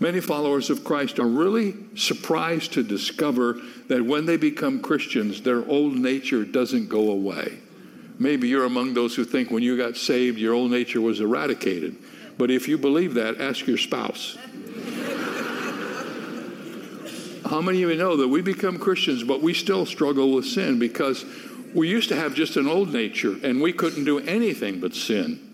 Many followers of Christ are really surprised to discover that when they become Christians, their old nature doesn't go away. Maybe you're among those who think when you got saved, your old nature was eradicated. But if you believe that, ask your spouse. How many of you know that we become Christians, but we still struggle with sin because we used to have just an old nature and we couldn't do anything but sin.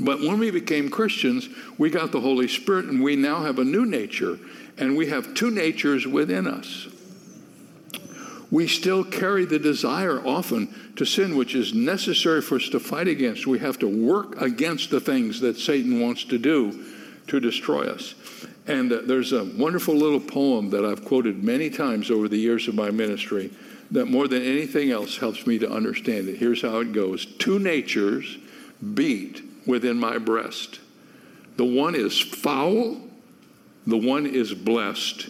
But when we became Christians, we got the Holy Spirit and we now have a new nature and we have two natures within us. We still carry the desire often to sin, which is necessary for us to fight against. We have to work against the things that Satan wants to do to destroy us. And uh, there's a wonderful little poem that I've quoted many times over the years of my ministry that more than anything else helps me to understand it. Here's how it goes Two natures beat within my breast. The one is foul, the one is blessed.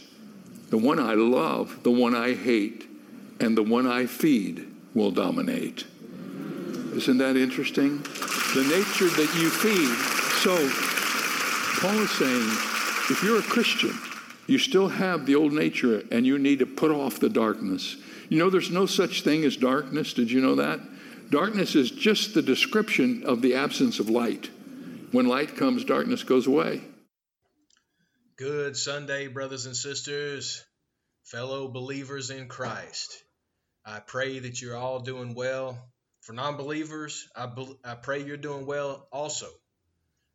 The one I love, the one I hate, and the one I feed will dominate. Isn't that interesting? The nature that you feed. So, Paul is saying if you're a Christian, you still have the old nature and you need to put off the darkness. You know, there's no such thing as darkness. Did you know that? Darkness is just the description of the absence of light. When light comes, darkness goes away. Good Sunday, brothers and sisters, fellow believers in Christ. I pray that you're all doing well. For non believers, I, be- I pray you're doing well also.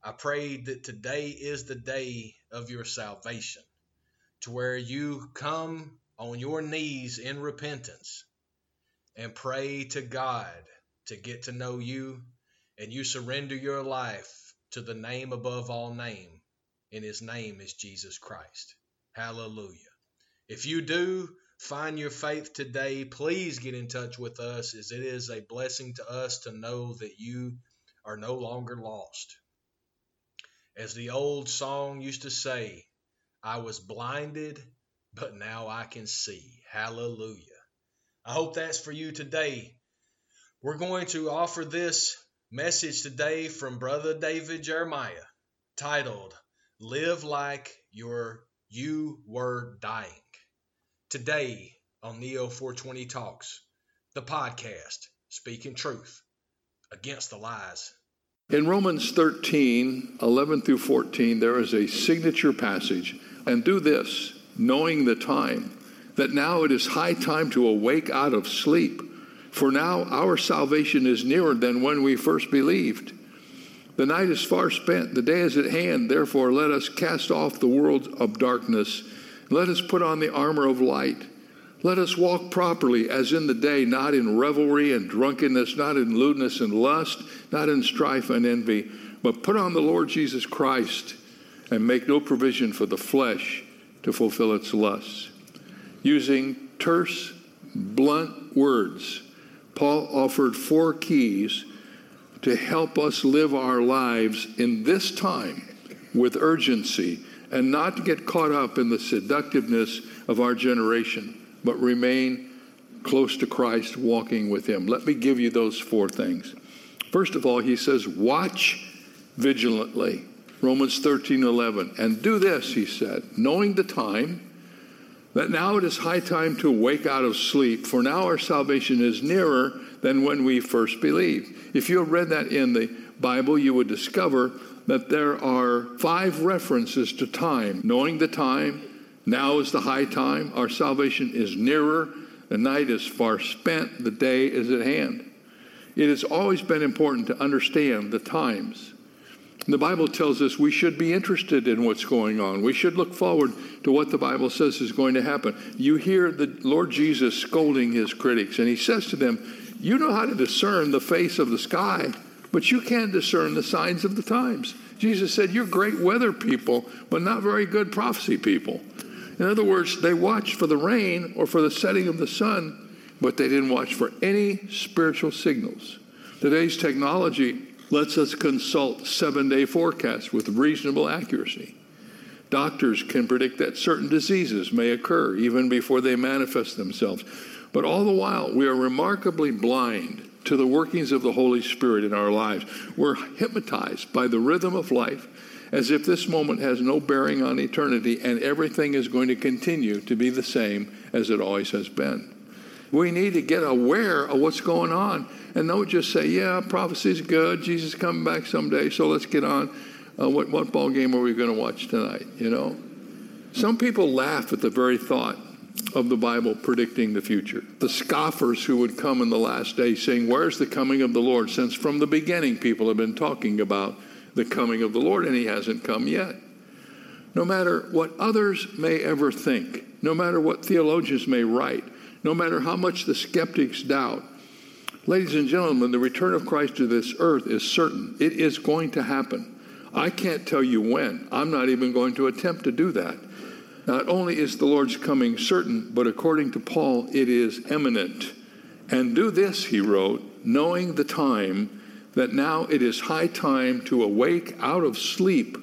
I pray that today is the day of your salvation, to where you come on your knees in repentance and pray to God to get to know you, and you surrender your life to the name above all name, and his name is Jesus Christ. Hallelujah. If you do find your faith today, please get in touch with us as it is a blessing to us to know that you are no longer lost. As the old song used to say, I was blinded, but now I can see. Hallelujah. I hope that's for you today. We're going to offer this message today from Brother David Jeremiah titled, Live Like Your You Were Dying. Today on Neo 420 Talks, the podcast, speaking truth against the lies in Romans 13, 11 through 14, there is a signature passage. And do this, knowing the time, that now it is high time to awake out of sleep. For now our salvation is nearer than when we first believed. The night is far spent, the day is at hand. Therefore, let us cast off the world of darkness. Let us put on the armor of light. Let us walk properly as in the day, not in revelry and drunkenness, not in lewdness and lust, not in strife and envy, but put on the Lord Jesus Christ and make no provision for the flesh to fulfill its lusts. Using terse, blunt words, Paul offered four keys to help us live our lives in this time with urgency and not get caught up in the seductiveness of our generation but remain close to Christ, walking with Him. Let me give you those four things. First of all, he says, watch vigilantly. Romans 13, 11. And do this, he said, knowing the time, that now it is high time to wake out of sleep, for now our salvation is nearer than when we first believed. If you have read that in the Bible, you would discover that there are five references to time. Knowing the time, now is the high time. Our salvation is nearer. The night is far spent. The day is at hand. It has always been important to understand the times. The Bible tells us we should be interested in what's going on. We should look forward to what the Bible says is going to happen. You hear the Lord Jesus scolding his critics, and he says to them, You know how to discern the face of the sky, but you can't discern the signs of the times. Jesus said, You're great weather people, but not very good prophecy people. In other words, they watched for the rain or for the setting of the sun, but they didn't watch for any spiritual signals. Today's technology lets us consult seven day forecasts with reasonable accuracy. Doctors can predict that certain diseases may occur even before they manifest themselves. But all the while, we are remarkably blind to the workings of the Holy Spirit in our lives. We're hypnotized by the rhythm of life as if this moment has no bearing on eternity and everything is going to continue to be the same as it always has been. We need to get aware of what's going on and don't just say, yeah, prophecy's good, Jesus is coming back someday, so let's get on. Uh, what, what ball game are we going to watch tonight? You know? Some people laugh at the very thought of the Bible predicting the future. The scoffers who would come in the last day saying, Where's the coming of the Lord? Since from the beginning people have been talking about the coming of the Lord, and he hasn't come yet. No matter what others may ever think, no matter what theologians may write, no matter how much the skeptics doubt, ladies and gentlemen, the return of Christ to this earth is certain. It is going to happen. I can't tell you when. I'm not even going to attempt to do that. Not only is the Lord's coming certain, but according to Paul, it is imminent. And do this, he wrote, knowing the time that now it is high time to awake out of sleep,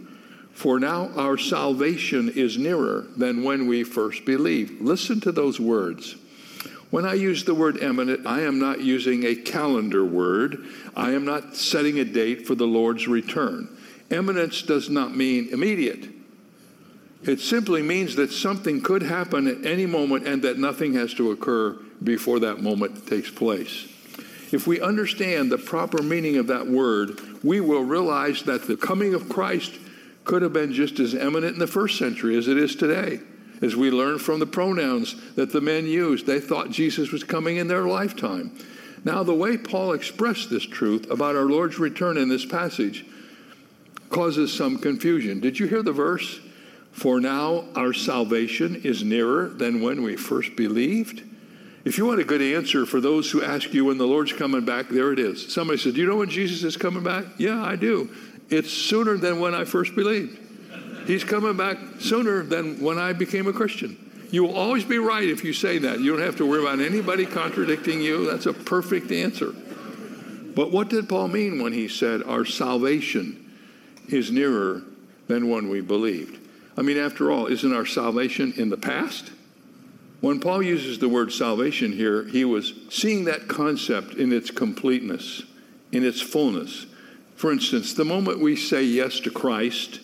for now our salvation is nearer than when we first believed. Listen to those words. When I use the word imminent, I am not using a calendar word. I am not setting a date for the Lord's return. Imminence does not mean immediate. It simply means that something could happen at any moment and that nothing has to occur before that moment takes place. If we understand the proper meaning of that word, we will realize that the coming of Christ could have been just as eminent in the first century as it is today. As we learn from the pronouns that the men used, they thought Jesus was coming in their lifetime. Now, the way Paul expressed this truth about our Lord's return in this passage causes some confusion. Did you hear the verse? For now our salvation is nearer than when we first believed. If you want a good answer for those who ask you when the Lord's coming back, there it is. Somebody said, Do you know when Jesus is coming back? Yeah, I do. It's sooner than when I first believed. He's coming back sooner than when I became a Christian. You will always be right if you say that. You don't have to worry about anybody contradicting you. That's a perfect answer. But what did Paul mean when he said, Our salvation is nearer than when we believed? I mean, after all, isn't our salvation in the past? When Paul uses the word salvation here, he was seeing that concept in its completeness, in its fullness. For instance, the moment we say yes to Christ,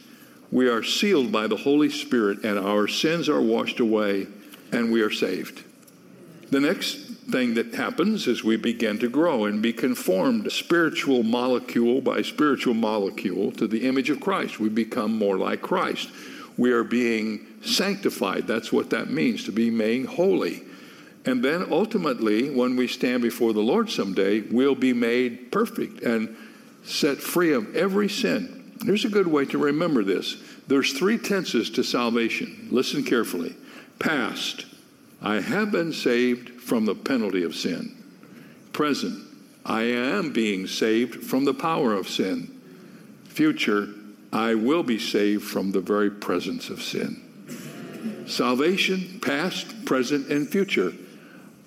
we are sealed by the Holy Spirit and our sins are washed away and we are saved. The next thing that happens is we begin to grow and be conformed spiritual molecule by spiritual molecule to the image of Christ. We become more like Christ we are being sanctified. That's what that means, to be made holy. And then ultimately, when we stand before the Lord someday, we'll be made perfect and set free of every sin. Here's a good way to remember this there's three tenses to salvation. Listen carefully. Past, I have been saved from the penalty of sin. Present, I am being saved from the power of sin. Future, I will be saved from the very presence of sin. Salvation, past, present, and future.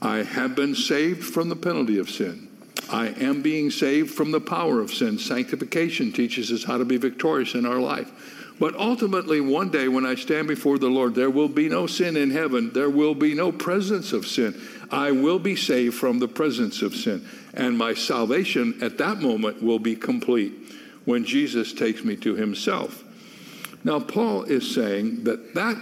I have been saved from the penalty of sin. I am being saved from the power of sin. Sanctification teaches us how to be victorious in our life. But ultimately, one day when I stand before the Lord, there will be no sin in heaven. There will be no presence of sin. I will be saved from the presence of sin. And my salvation at that moment will be complete when Jesus takes me to himself. Now, Paul is saying that that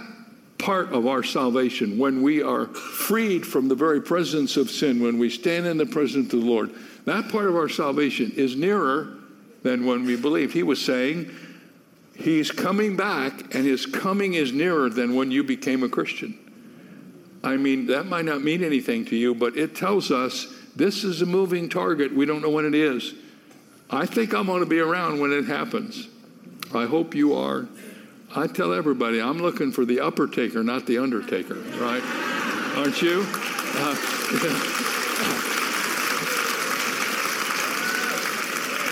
part of our salvation, when we are freed from the very presence of sin, when we stand in the presence of the Lord, that part of our salvation is nearer than when we believe. He was saying, He's coming back, and His coming is nearer than when you became a Christian. I mean, that might not mean anything to you, but it tells us this is a moving target. We don't know when it is. I think I'm going to be around when it happens. I hope you are. I tell everybody I'm looking for the upper taker, not the undertaker, right? Aren't you? Uh,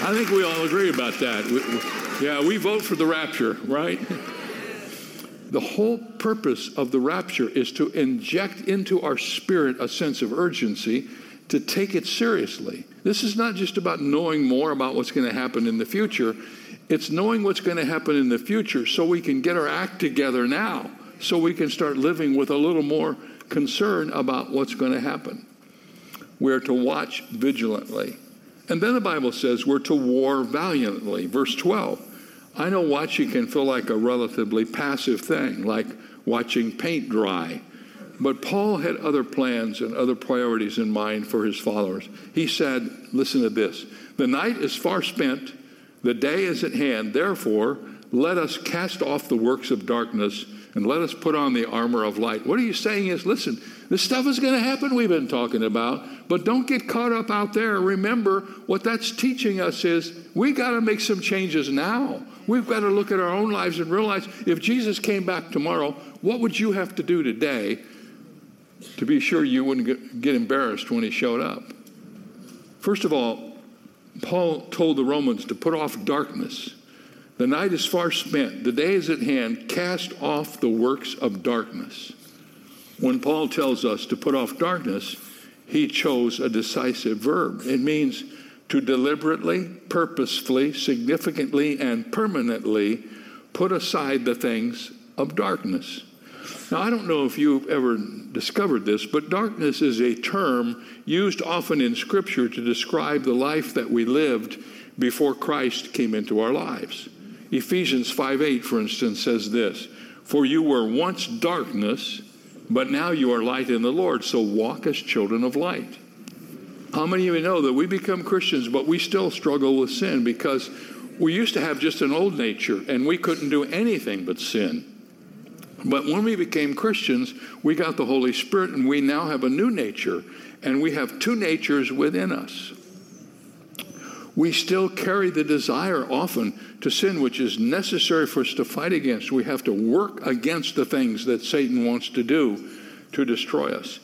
I think we all agree about that. We, we, yeah, we vote for the rapture, right? The whole purpose of the rapture is to inject into our spirit a sense of urgency to take it seriously. This is not just about knowing more about what's going to happen in the future, it's knowing what's going to happen in the future so we can get our act together now, so we can start living with a little more concern about what's going to happen. We're to watch vigilantly. And then the Bible says we're to war valiantly. Verse 12 I know watching can feel like a relatively passive thing, like watching paint dry. But Paul had other plans and other priorities in mind for his followers. He said, Listen to this the night is far spent, the day is at hand. Therefore, let us cast off the works of darkness and let us put on the armor of light. What are you saying is, listen, this stuff is going to happen we've been talking about, but don't get caught up out there. Remember, what that's teaching us is we got to make some changes now. We've got to look at our own lives and realize if Jesus came back tomorrow, what would you have to do today to be sure you wouldn't get embarrassed when he showed up? First of all, Paul told the Romans to put off darkness. The night is far spent, the day is at hand. Cast off the works of darkness. When Paul tells us to put off darkness, he chose a decisive verb. It means to deliberately, purposefully, significantly, and permanently put aside the things of darkness. Now, I don't know if you've ever discovered this, but darkness is a term used often in Scripture to describe the life that we lived before Christ came into our lives. Ephesians 5 8, for instance, says this For you were once darkness but now you are light in the Lord, so walk as children of light. How many of you know that we become Christians, but we still struggle with sin because we used to have just an old nature and we couldn't do anything but sin. But when we became Christians, we got the Holy Spirit and we now have a new nature and we have two natures within us. We still carry the desire often to sin, which is necessary for us to fight against. We have to work against the things that Satan wants to do to destroy us.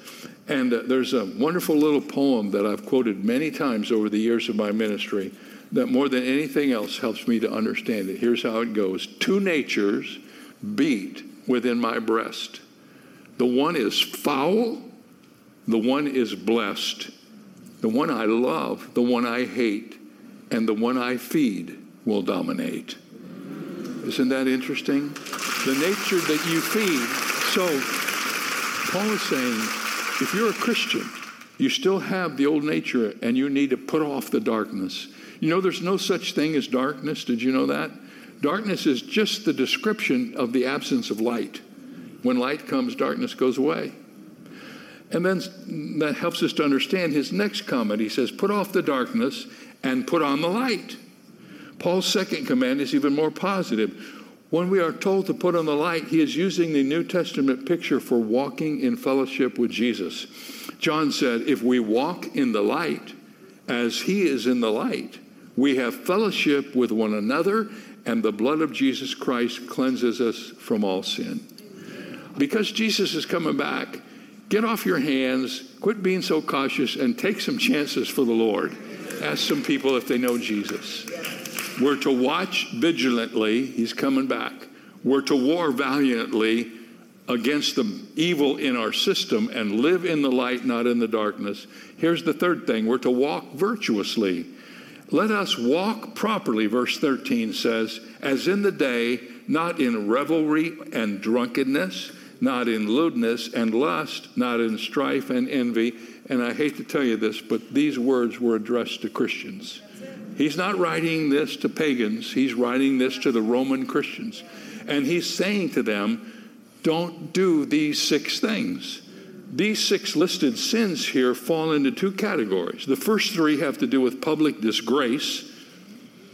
And uh, there's a wonderful little poem that I've quoted many times over the years of my ministry that more than anything else helps me to understand it. Here's how it goes Two natures beat within my breast. The one is foul, the one is blessed. The one I love, the one I hate, and the one I feed will dominate. Isn't that interesting? The nature that you feed. So, Paul is saying if you're a Christian, you still have the old nature and you need to put off the darkness. You know, there's no such thing as darkness. Did you know that? Darkness is just the description of the absence of light. When light comes, darkness goes away. And then that helps us to understand his next comment. He says, Put off the darkness and put on the light. Paul's second command is even more positive. When we are told to put on the light, he is using the New Testament picture for walking in fellowship with Jesus. John said, If we walk in the light as he is in the light, we have fellowship with one another, and the blood of Jesus Christ cleanses us from all sin. Because Jesus is coming back, get off your hands, quit being so cautious, and take some chances for the Lord. Ask some people if they know Jesus. We're to watch vigilantly, he's coming back. We're to war valiantly against the evil in our system and live in the light, not in the darkness. Here's the third thing we're to walk virtuously. Let us walk properly, verse 13 says, as in the day, not in revelry and drunkenness, not in lewdness and lust, not in strife and envy and I hate to tell you this, but these words were addressed to Christians. He's not writing this to pagans, he's writing this to the Roman Christians. And he's saying to them, don't do these six things. These six listed sins here fall into two categories. The first three have to do with public disgrace,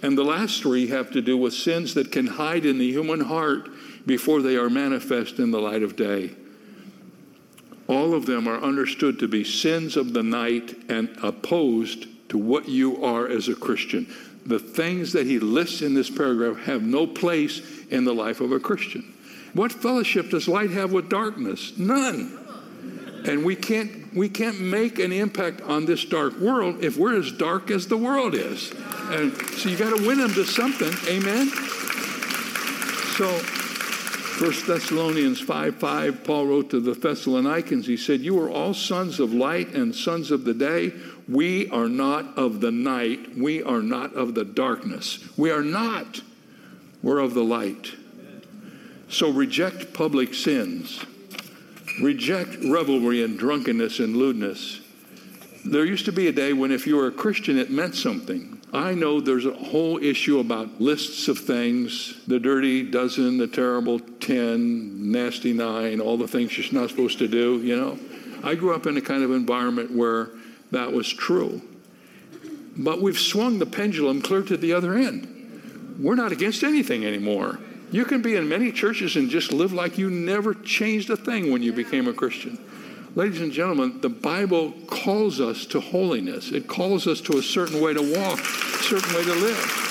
and the last three have to do with sins that can hide in the human heart before they are manifest in the light of day. All of them are understood to be sins of the night and opposed to what you are as a Christian. The things that he lists in this paragraph have no place in the life of a Christian. What fellowship does light have with darkness? None. And we can't we can't make an impact on this dark world if we're as dark as the world is. And so you got to win them to something. Amen. So 1 Thessalonians 5 5, Paul wrote to the Thessalonians, he said, You are all sons of light and sons of the day. We are not of the night. We are not of the darkness. We are not. We're of the light. So reject public sins. Reject revelry and drunkenness and lewdness. There used to be a day when if you were a Christian, it meant something. I know there's a whole issue about lists of things the dirty dozen, the terrible 10, nasty nine, all the things you're not supposed to do, you know. I grew up in a kind of environment where that was true. But we've swung the pendulum clear to the other end. We're not against anything anymore. You can be in many churches and just live like you never changed a thing when you became a Christian. Ladies and gentlemen, the Bible calls us to holiness. It calls us to a certain way to walk, a certain way to live.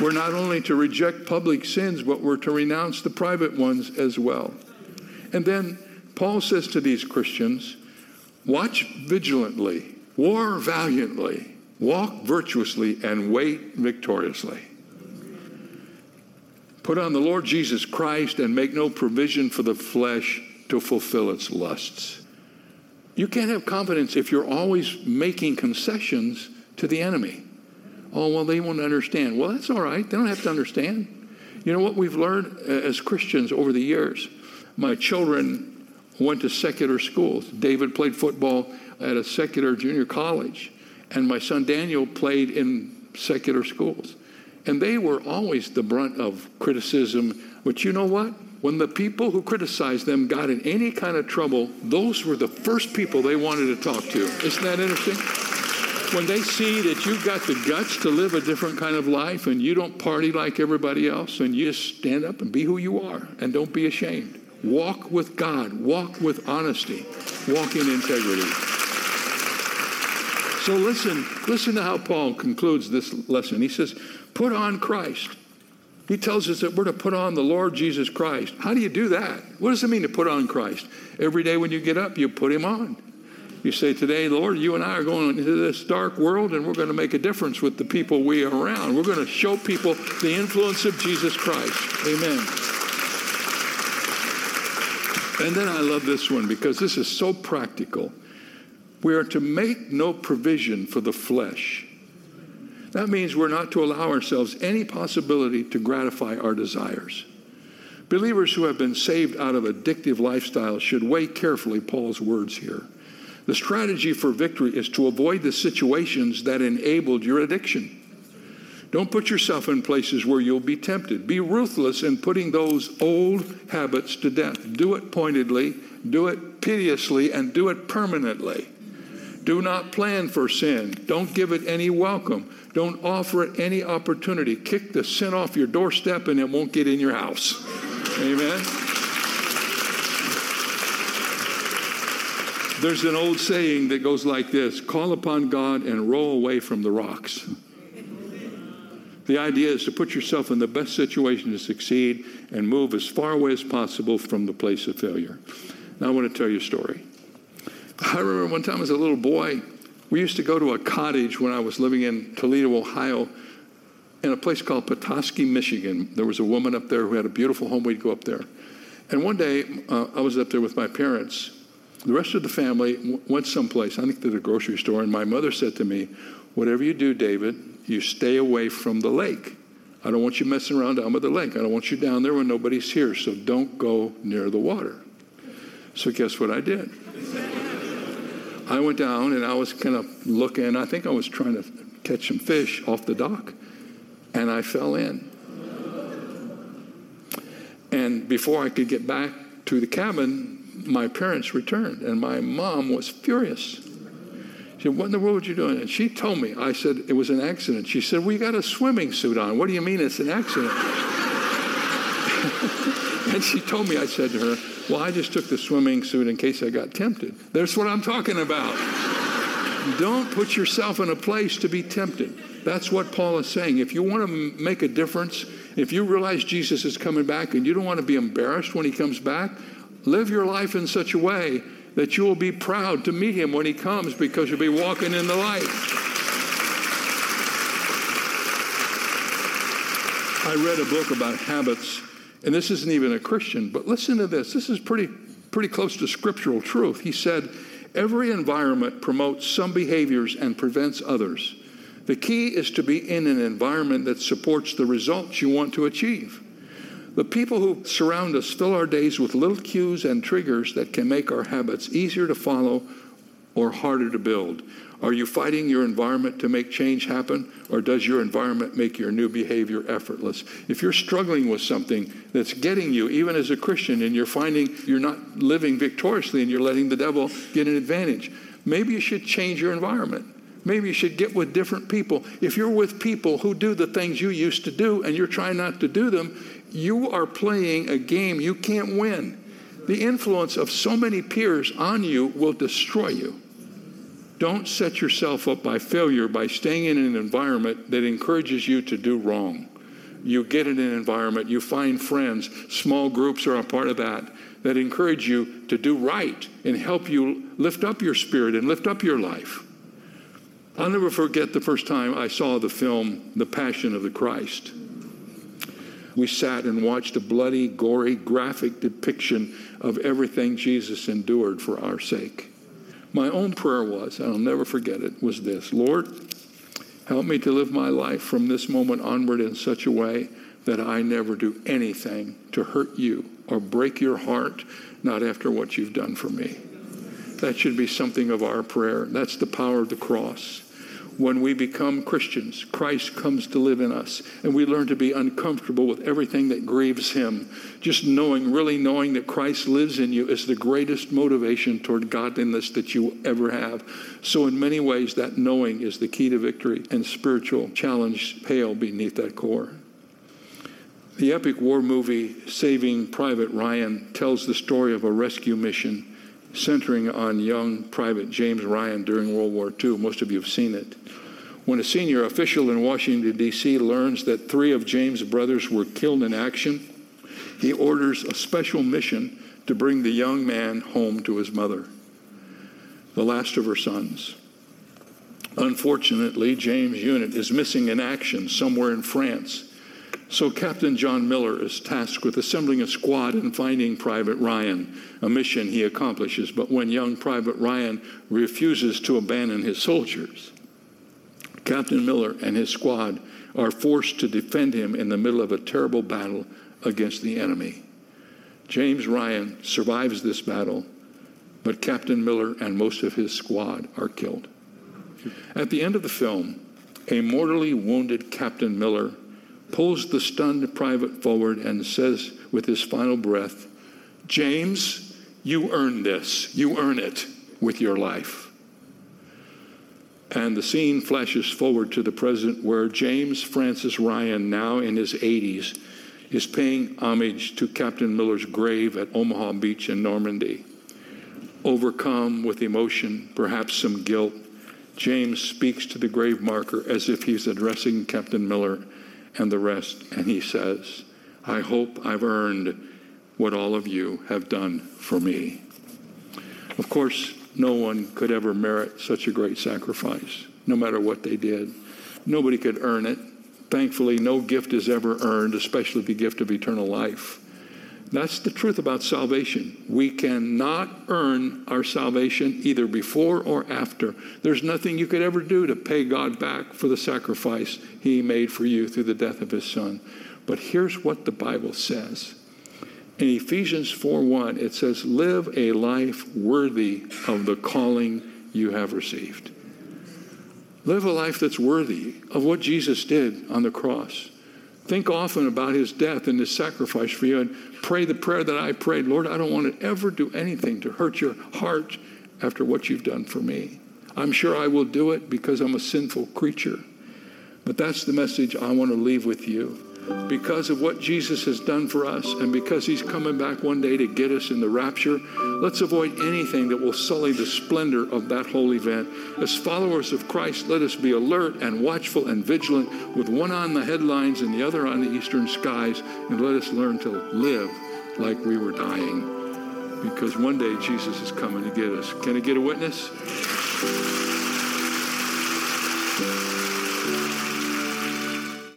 We're not only to reject public sins, but we're to renounce the private ones as well. And then Paul says to these Christians, watch vigilantly, war valiantly, walk virtuously, and wait victoriously. Put on the Lord Jesus Christ and make no provision for the flesh to fulfill its lusts. You can't have confidence if you're always making concessions to the enemy. Oh, well, they won't understand. Well, that's all right. They don't have to understand. You know what we've learned uh, as Christians over the years? My children went to secular schools. David played football at a secular junior college, and my son Daniel played in secular schools. And they were always the brunt of criticism. But you know what? When the people who criticized them got in any kind of trouble, those were the first people they wanted to talk to. Isn't that interesting? When they see that you've got the guts to live a different kind of life and you don't party like everybody else and you just stand up and be who you are and don't be ashamed. Walk with God, walk with honesty, walk in integrity. So listen, listen to how Paul concludes this lesson. He says, Put on Christ. He tells us that we're to put on the Lord Jesus Christ. How do you do that? What does it mean to put on Christ? Every day when you get up, you put him on. You say, Today, Lord, you and I are going into this dark world and we're going to make a difference with the people we are around. We're going to show people the influence of Jesus Christ. Amen. And then I love this one because this is so practical. We are to make no provision for the flesh that means we're not to allow ourselves any possibility to gratify our desires. Believers who have been saved out of addictive lifestyles should weigh carefully Paul's words here. The strategy for victory is to avoid the situations that enabled your addiction. Don't put yourself in places where you'll be tempted. Be ruthless in putting those old habits to death. Do it pointedly, do it piteously, and do it permanently. Do not plan for sin. Don't give it any welcome. Don't offer it any opportunity. Kick the sin off your doorstep and it won't get in your house. Amen. There's an old saying that goes like this call upon God and roll away from the rocks. The idea is to put yourself in the best situation to succeed and move as far away as possible from the place of failure. Now, I want to tell you a story. I remember one time as a little boy, we used to go to a cottage when I was living in Toledo, Ohio, in a place called Petoskey, Michigan. There was a woman up there who had a beautiful home. We'd go up there. And one day, uh, I was up there with my parents. The rest of the family w- went someplace, I think to the grocery store, and my mother said to me, Whatever you do, David, you stay away from the lake. I don't want you messing around down by the lake. I don't want you down there when nobody's here, so don't go near the water. So, guess what I did? I went down and I was kind of looking. I think I was trying to catch some fish off the dock, and I fell in. And before I could get back to the cabin, my parents returned, and my mom was furious. She said, What in the world are you doing? And she told me, I said, It was an accident. She said, We got a swimming suit on. What do you mean it's an accident? and she told me, I said to her, well, I just took the swimming suit in case I got tempted. That's what I'm talking about. Don't put yourself in a place to be tempted. That's what Paul is saying. If you want to make a difference, if you realize Jesus is coming back and you don't want to be embarrassed when he comes back, live your life in such a way that you will be proud to meet him when he comes because you'll be walking in the light. I read a book about habits and this isn't even a Christian, but listen to this. This is pretty, pretty close to scriptural truth. He said, Every environment promotes some behaviors and prevents others. The key is to be in an environment that supports the results you want to achieve. The people who surround us fill our days with little cues and triggers that can make our habits easier to follow or harder to build? Are you fighting your environment to make change happen, or does your environment make your new behavior effortless? If you're struggling with something that's getting you, even as a Christian, and you're finding you're not living victoriously and you're letting the devil get an advantage, maybe you should change your environment. Maybe you should get with different people. If you're with people who do the things you used to do and you're trying not to do them, you are playing a game you can't win. The influence of so many peers on you will destroy you. Don't set yourself up by failure by staying in an environment that encourages you to do wrong. You get in an environment, you find friends, small groups are a part of that, that encourage you to do right and help you lift up your spirit and lift up your life. I'll never forget the first time I saw the film The Passion of the Christ. We sat and watched a bloody, gory, graphic depiction of everything Jesus endured for our sake. My own prayer was, and I'll never forget it, was this Lord, help me to live my life from this moment onward in such a way that I never do anything to hurt you or break your heart, not after what you've done for me. That should be something of our prayer. That's the power of the cross when we become Christians, Christ comes to live in us, and we learn to be uncomfortable with everything that grieves Him. Just knowing, really knowing that Christ lives in you is the greatest motivation toward godliness that you ever have. So, in many ways, that knowing is the key to victory, and spiritual challenge pale beneath that core. The epic war movie Saving Private Ryan tells the story of a rescue mission centering on young Private James Ryan during World War II. Most of you have seen it. When a senior official in Washington, D.C. learns that three of James' brothers were killed in action, he orders a special mission to bring the young man home to his mother, the last of her sons. Unfortunately, James' unit is missing in action somewhere in France so Captain John Miller is tasked with assembling a squad and finding Private Ryan, a mission he accomplishes. But when young Private Ryan refuses to abandon his soldiers, Captain Miller and his squad are forced to defend him in the middle of a terrible battle against the enemy. James Ryan survives this battle, but Captain Miller and most of his squad are killed. At the end of the film, a mortally wounded Captain Miller pulls the stunned private forward and says with his final breath, James, you earn this. You earn it with your life. And the scene flashes forward to the present where James Francis Ryan, now in his 80s, is paying homage to Captain Miller's grave at Omaha Beach in Normandy. Overcome with emotion, perhaps some guilt, James speaks to the grave marker as if he's addressing Captain Miller and the rest. And he says, I hope I've earned what all of you have done for me. Of course, no one could ever merit such a great sacrifice, no matter what they did. Nobody could earn it. Thankfully, no gift is ever earned, especially the gift of eternal life. That's the truth about salvation. We cannot earn our salvation either before or after. There's nothing you could ever do to pay God back for the sacrifice he made for you through the death of his son. But here's what the Bible says. In Ephesians 4:1 it says live a life worthy of the calling you have received. Live a life that's worthy of what Jesus did on the cross. Think often about his death and his sacrifice for you and pray the prayer that I prayed Lord, I don't want to ever do anything to hurt your heart after what you've done for me. I'm sure I will do it because I'm a sinful creature. But that's the message I want to leave with you because of what Jesus has done for us and because he's coming back one day to get us in the rapture, let's avoid anything that will sully the splendor of that whole event. As followers of Christ, let us be alert and watchful and vigilant with one on the headlines and the other on the eastern skies, and let us learn to live like we were dying. Because one day Jesus is coming to get us. Can I get a witness?